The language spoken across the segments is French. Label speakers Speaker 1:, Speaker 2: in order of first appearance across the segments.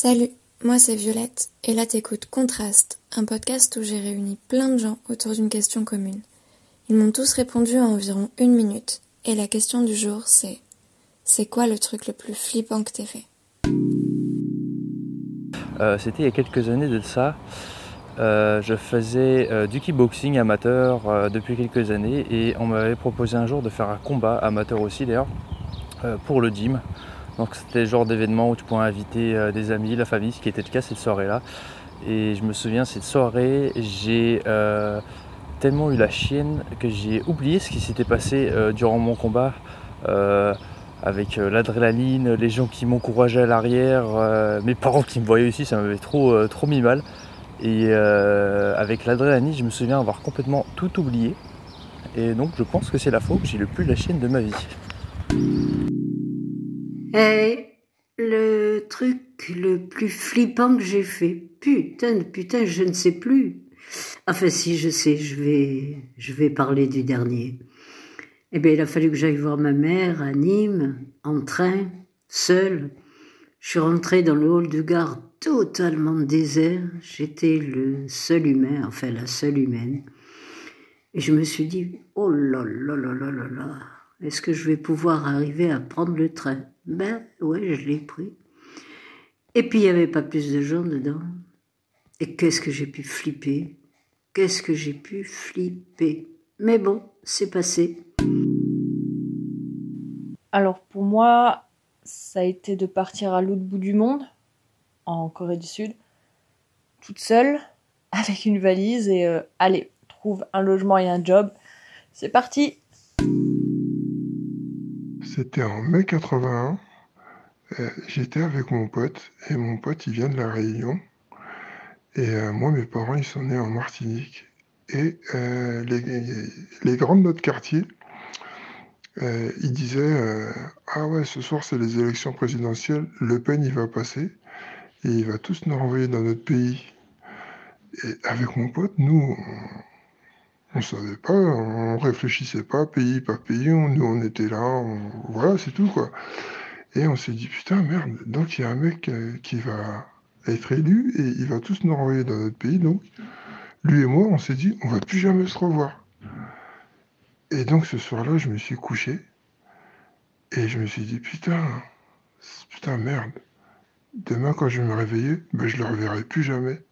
Speaker 1: Salut, moi c'est Violette, et là t'écoutes Contraste, un podcast où j'ai réuni plein de gens autour d'une question commune. Ils m'ont tous répondu en environ une minute, et la question du jour c'est C'est quoi le truc le plus flippant que t'aies fait?
Speaker 2: Euh, C'était il y a quelques années de ça. Euh, je faisais euh, du kickboxing amateur depuis quelques années et on m'avait proposé un jour de faire un combat amateur aussi d'ailleurs pour le gym. Donc c'était le genre d'événement où tu pouvais inviter euh, des amis, la famille, ce qui était le cas cette soirée-là. Et je me souviens cette soirée, j'ai euh, tellement eu la chienne que j'ai oublié ce qui s'était passé euh, durant mon combat. Avec l'adrénaline, les gens qui m'encourageaient à l'arrière, mes parents qui me voyaient aussi, ça m'avait trop, trop mis mal. Et avec l'adrénaline, je me souviens avoir complètement tout oublié. Et donc je pense que c'est la où j'ai le plus la chienne de ma vie.
Speaker 3: Et le truc le plus flippant que j'ai fait, putain, putain, je ne sais plus. Enfin, si, je sais, je vais, je vais parler du dernier. Eh bien, il a fallu que j'aille voir ma mère à Nîmes, en train, seule. Je suis rentrée dans le hall de gare totalement désert. J'étais le seul humain, enfin la seule humaine. Et je me suis dit, oh là là là là là là, est-ce que je vais pouvoir arriver à prendre le train? Ben ouais, je l'ai pris. Et puis il n'y avait pas plus de gens dedans. Et qu'est-ce que j'ai pu flipper? Qu'est-ce que j'ai pu flipper? Mais bon, c'est passé.
Speaker 4: Alors pour moi, ça a été de partir à l'autre bout du monde, en Corée du Sud, toute seule, avec une valise et euh, allez, trouve un logement et un job. C'est parti
Speaker 5: C'était en mai 81. Euh, J'étais avec mon pote et mon pote il vient de la Réunion. Et euh, moi mes parents ils sont nés en Martinique. Et euh, les, les grands de notre quartier, euh, ils disaient Ah ouais ce soir c'est les élections présidentielles, Le Pen il va passer et il va tous nous renvoyer dans notre pays. Et avec mon pote, nous, on, on savait pas, on réfléchissait pas, pays, pas pays, on- nous on était là, voilà, c'est tout quoi. Et on s'est dit, putain, merde, donc il y a un mec euh, qui va être élu et il va tous nous renvoyer dans notre pays, donc lui et moi, on s'est dit, on va plus jamais se revoir. Et donc ce soir-là, je me suis couché et je me suis dit, putain, putain, merde, demain quand je vais me réveiller, ben, je le reverrai plus jamais.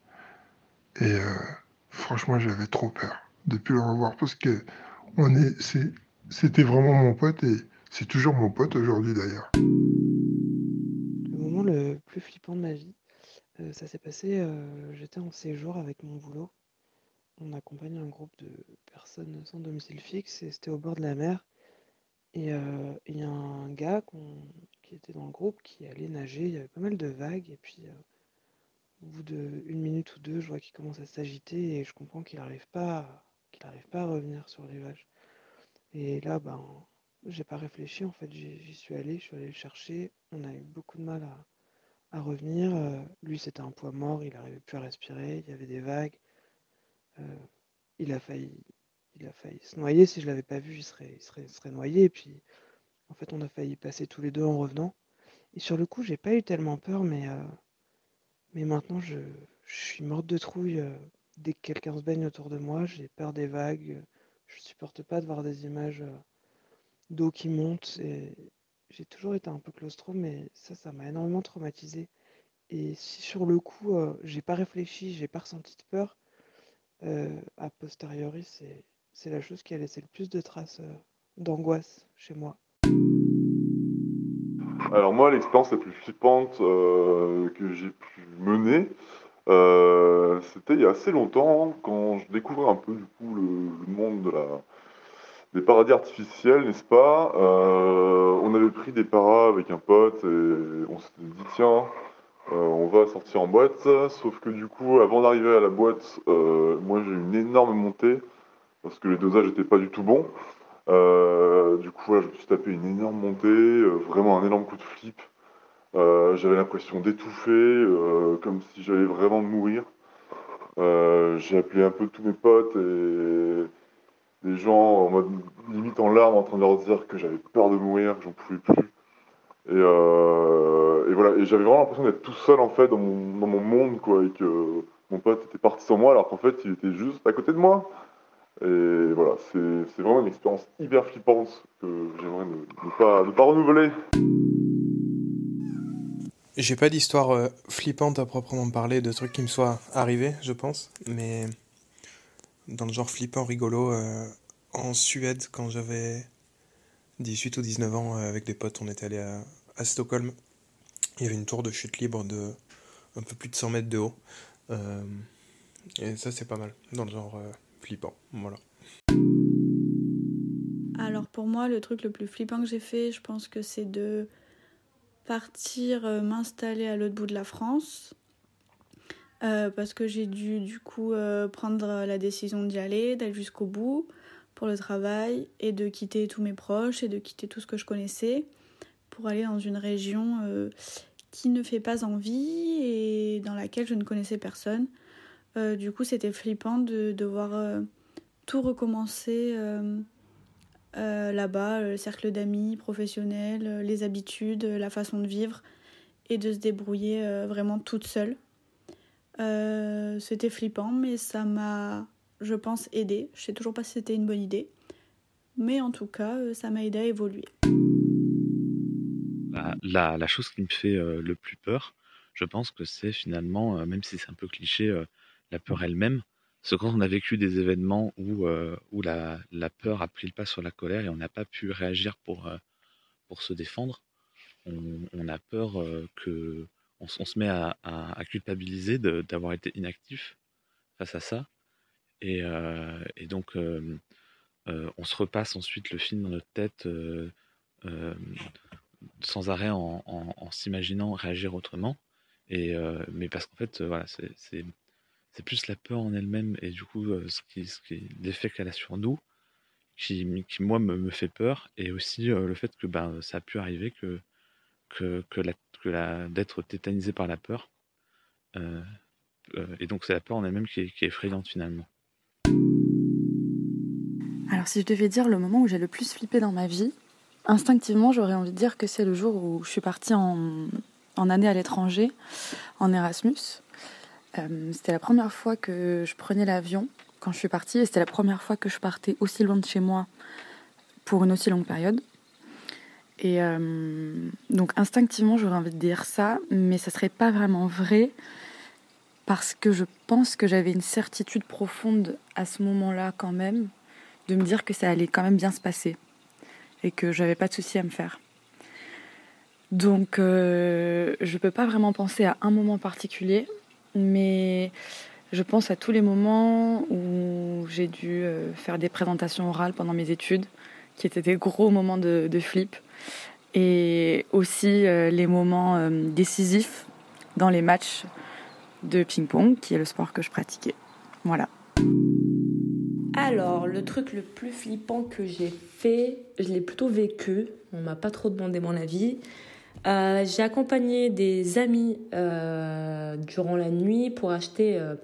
Speaker 5: Et euh, franchement, j'avais trop peur de plus le revoir parce que on est, c'est, c'était vraiment mon pote et c'est toujours mon pote aujourd'hui d'ailleurs.
Speaker 6: Le moment le plus flippant de ma vie, euh, ça s'est passé, euh, j'étais en séjour avec mon boulot. On accompagnait un groupe de personnes sans domicile fixe et c'était au bord de la mer. Et euh, il y a un gars qui était dans le groupe qui allait nager, il y avait pas mal de vagues et puis au bout d'une minute ou deux, je vois qu'il commence à s'agiter et je comprends qu'il n'arrive pas, qu'il arrive pas à revenir sur les vagues. Et là, ben, j'ai pas réfléchi en fait, j'y suis allé, je suis allé le chercher. On a eu beaucoup de mal à, revenir. Euh, lui, c'était un poids mort, il n'arrivait plus à respirer, il y avait des vagues. Euh, il a failli, il a failli se noyer. Si je l'avais pas vu, il serait, serait, noyé. Et puis, en fait, on a failli passer tous les deux en revenant. Et sur le coup, j'ai pas eu tellement peur, mais, euh, mais maintenant, je suis morte de trouille. Dès que quelqu'un se baigne autour de moi, j'ai peur des vagues. Je supporte pas de voir des images euh, d'eau qui monte. J'ai toujours été un peu claustro, mais ça, ça m'a énormément traumatisé. Et si sur le coup, euh, j'ai pas réfléchi, j'ai pas ressenti de peur, euh, a posteriori, c'est, la chose qui a laissé le plus de traces euh, d'angoisse chez moi.
Speaker 7: Alors moi, l'expérience la plus flippante que j'ai pu mener, c'était il y a assez longtemps, quand je découvrais un peu du coup le, monde des paradis artificiels, n'est-ce pas? Euh, on avait pris des paras avec un pote et on s'était dit tiens, euh, on va sortir en boîte. Sauf que du coup, avant d'arriver à la boîte, euh, moi j'ai eu une énorme montée parce que les dosages n'étaient pas du tout bons. Du coup, je me suis tapé une énorme montée, vraiment un énorme coup de flip. J'avais l'impression d'étouffer, comme si j'allais vraiment mourir. Euh, j'ai appelé un peu tous mes potes et des gens en mode limite en larmes en train de leur dire que j'avais peur de mourir, que j'en pouvais plus. Et, euh, voilà, et j'avais vraiment l'impression d'être tout seul en fait dans mon, dans mon monde, quoi, et que mon pote était parti sans moi, alors qu'en fait il était juste à côté de moi. Et voilà, c'est vraiment une expérience hyper flippante que j'aimerais ne, pas, ne pas renouveler.
Speaker 8: J'ai pas d'histoire euh, flippante à proprement parler, de trucs qui me soient arrivés, je pense, mais dans le genre flippant rigolo, euh, en Suède, quand j'avais 18 ou 19 ans, euh, avec des potes, on était allé à, Stockholm. Il y avait une tour de chute libre de un peu plus de 100 mètres de haut. et ça, c'est pas mal, dans le genre flippant. Voilà.
Speaker 9: Alors pour moi, le truc le plus flippant que j'ai fait, je pense que c'est de partir euh, m'installer à l'autre bout de la France. Euh, parce que j'ai dû du coup euh, prendre la décision d'y aller, d'aller jusqu'au bout pour le travail et de quitter tous mes proches et de quitter tout ce que je connaissais pour aller dans une région qui ne fait pas envie et dans laquelle je ne connaissais personne. du coup c'était flippant de devoir tout recommencer euh, là-bas, le cercle d'amis professionnels, euh, les habitudes, euh, la façon de vivre et de se débrouiller vraiment toute seule. c'était flippant, mais ça m'a, je pense, aidé. Je sais toujours pas si c'était une bonne idée, mais en tout cas, ça m'a aidé à évoluer.
Speaker 10: La, la, chose qui me fait le plus peur, je pense que c'est finalement, même si c'est un peu cliché, la peur elle-même. Que quand on a vécu des événements où, euh, où la, la, peur a pris le pas sur la colère et on n'a pas pu réagir pour, euh, pour se défendre, on, a peur euh, que on, se met à, à, culpabiliser d'avoir été inactif face à ça. Et, et donc, on se repasse ensuite le film dans notre tête sans arrêt en, en, en s'imaginant réagir autrement. Et, mais parce qu'en fait, voilà, c'est c'est plus la peur en elle-même et du coup ce qui, l'effet qu'elle a sur nous qui, qui moi me, me, fait peur et aussi le fait que ben ça a pu arriver que que, que la, que la d'être tétanisé par la peur et donc c'est la peur en elle-même qui est effrayante finalement.
Speaker 11: Alors si je devais dire le moment où j'ai le plus flippé dans ma vie, instinctivement j'aurais envie de dire que c'est le jour où je suis partie en, en année à l'étranger, en Erasmus. Euh, c'était la première fois que je prenais l'avion quand je suis partie et c'était la première fois que je partais aussi loin de chez moi pour une aussi longue période. Et euh, donc instinctivement, j'aurais envie de dire ça, mais ça serait pas vraiment vrai parce que je pense que j'avais une certitude profonde à ce moment-là quand même de me dire que ça allait quand même bien se passer et que j'avais pas de soucis à me faire. Donc euh, je peux pas vraiment penser à un moment particulier, mais je pense à tous les moments où j'ai dû euh, faire des présentations orales pendant mes études, qui étaient des gros moments de, flip, et aussi euh, les moments euh, décisifs dans les matchs de ping-pong, qui est le sport que je pratiquais. Voilà.
Speaker 12: Alors, le truc le plus flippant que j'ai fait, je l'ai plutôt vécu. On m'a pas trop demandé mon avis. Euh, j'ai accompagné des amis euh, durant la nuit pour acheter, euh,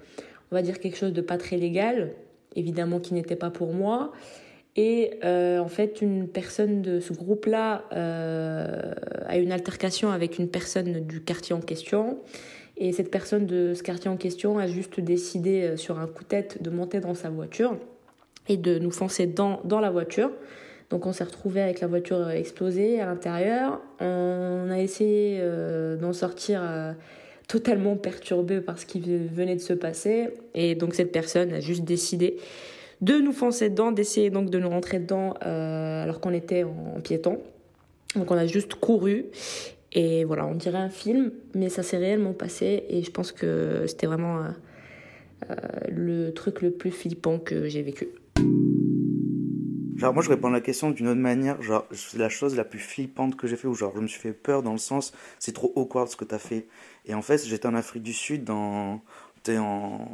Speaker 12: on va dire, quelque chose de pas très légal, évidemment qui n'était pas pour moi. Et en fait, une personne de ce groupe-là a eu une altercation avec une personne du quartier en question. Et cette personne de ce quartier en question a juste décidé sur un coup de tête de monter dans sa voiture et de nous foncer dans, dans la voiture. Donc on s'est retrouvé avec la voiture explosée à l'intérieur. On a essayé euh, d'en sortir euh, totalement perturbé par ce qui venait de se passer. Et donc cette personne a juste décidé de nous foncer dedans, d'essayer donc de nous rentrer dedans euh, alors qu'on était en, piéton. Donc on a juste couru. Et voilà, on dirait un film, mais ça s'est réellement passé. Et je pense que c'était vraiment le truc le plus flippant que j'ai vécu.
Speaker 13: Genre, moi, je réponds à la question d'une autre manière. Genre, c'est la chose la plus flippante que j'ai fait, ou genre, je me suis fait peur dans le sens, c'est trop awkward ce que t'as fait. Et en fait, j'étais en Afrique du Sud, dans, en,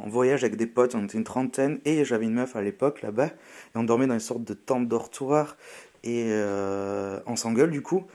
Speaker 13: en voyage avec des potes, on était une trentaine, et j'avais une meuf à l'époque là-bas, et on dormait dans une sorte de tente dortoir, et euh, on s'engueule du coup.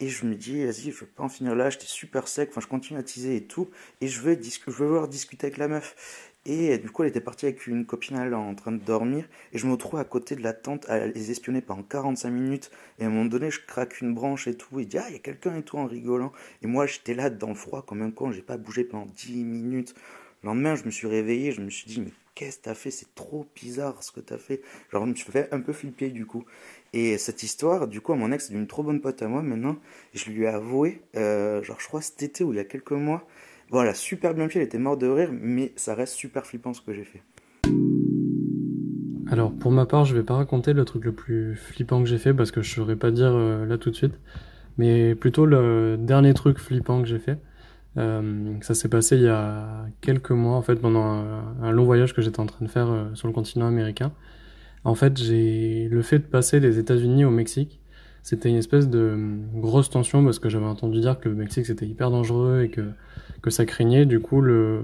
Speaker 13: Et je me dis, vas-y, je veux pas en finir là, j'étais super sec, enfin, je continue à teaser et tout, et je veux, je veux voir discuter avec la meuf. Et du coup, elle était partie avec une copine elle en train de dormir. Et je me retrouve à côté de la tente à les espionner pendant 45 minutes. Et à un moment donné, je craque une branche et tout. Et dit, ah, il y a quelqu'un et tout en rigolant. Et moi, j'étais là dans le froid comme un con. J'ai pas bougé pendant 10 minutes. Le lendemain, je me suis réveillé. Je me suis dit, mais qu'est-ce que t'as fait? C'est trop bizarre ce que t'as fait. Genre, je me suis fait un peu flipper du coup. Et cette histoire, du coup, mon ex est une trop bonne pote à moi maintenant. Et je lui ai avoué, euh, genre, je crois cet été ou il y a quelques mois. Voilà, super bien fait, elle était morte de rire, mais ça reste super flippant ce que j'ai fait.
Speaker 14: Alors, pour ma part, je vais pas raconter le truc le plus flippant que j'ai fait parce que je saurais pas dire euh, là tout de suite. Mais plutôt le dernier truc flippant que j'ai fait. Euh, ça s'est passé il y a quelques mois, en fait, pendant un, long voyage que j'étais en train de faire euh, sur le continent américain. En fait, j'ai le fait de passer des États-Unis au Mexique. C'était une espèce de grosse tension parce que j'avais entendu dire que le Mexique c'était hyper dangereux et que que ça craignait. Du coup, le,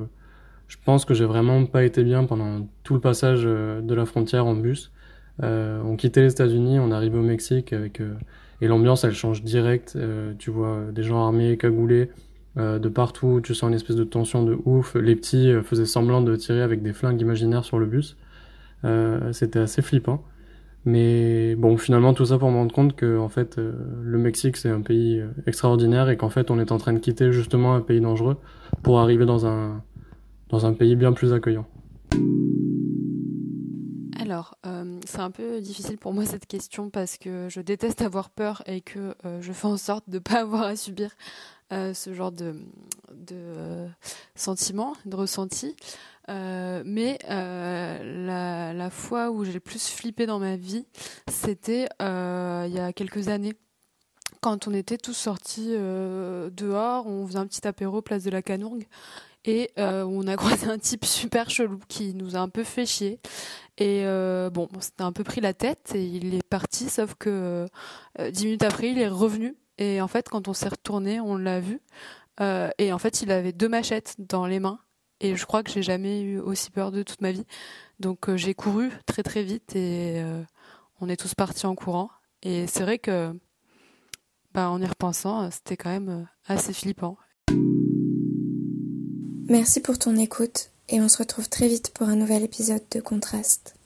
Speaker 14: je pense que j'ai vraiment pas été bien pendant tout le passage euh, de la frontière en bus. Euh, on quittait les États-Unis, on arrivait au Mexique avec euh, et l'ambiance elle change direct. Euh, tu vois des gens armés, cagoulés de partout. Tu sens une espèce de tension de ouf. Les petits faisaient semblant de tirer avec des flingues imaginaires sur le bus. C'était assez flippant. Mais bon, finalement, tout ça pour me rendre compte que en fait, euh, le Mexique c'est un pays euh, extraordinaire et qu'en fait, on est en train de quitter justement un pays dangereux pour arriver dans un dans un pays bien plus accueillant.
Speaker 15: Alors, euh, c'est un peu difficile pour moi cette question parce que je déteste avoir peur et que je fais en sorte de ne pas avoir à subir ce genre de, de sentiments, de ressentis. Mais la, fois où j'ai le plus flippé dans ma vie, c'était euh, il y a quelques années. Quand on était tous sortis dehors, on faisait un petit apéro place de la Canourgue et on a croisé un type super chelou qui nous a un peu fait chier. Et bon, on s'était un peu pris la tête et il est parti, sauf que dix minutes après, il est revenu. Et en fait, quand on s'est retourné, on l'a vu. et en fait, il avait deux machettes dans les mains et je crois que j'ai jamais eu aussi peur de toute ma vie. Donc euh, j'ai couru très très vite et euh, on est tous partis en courant. Et c'est vrai que, bah, en y repensant, c'était quand même euh, assez flippant.
Speaker 1: Merci pour ton écoute et on se retrouve très vite pour un nouvel épisode de Contraste.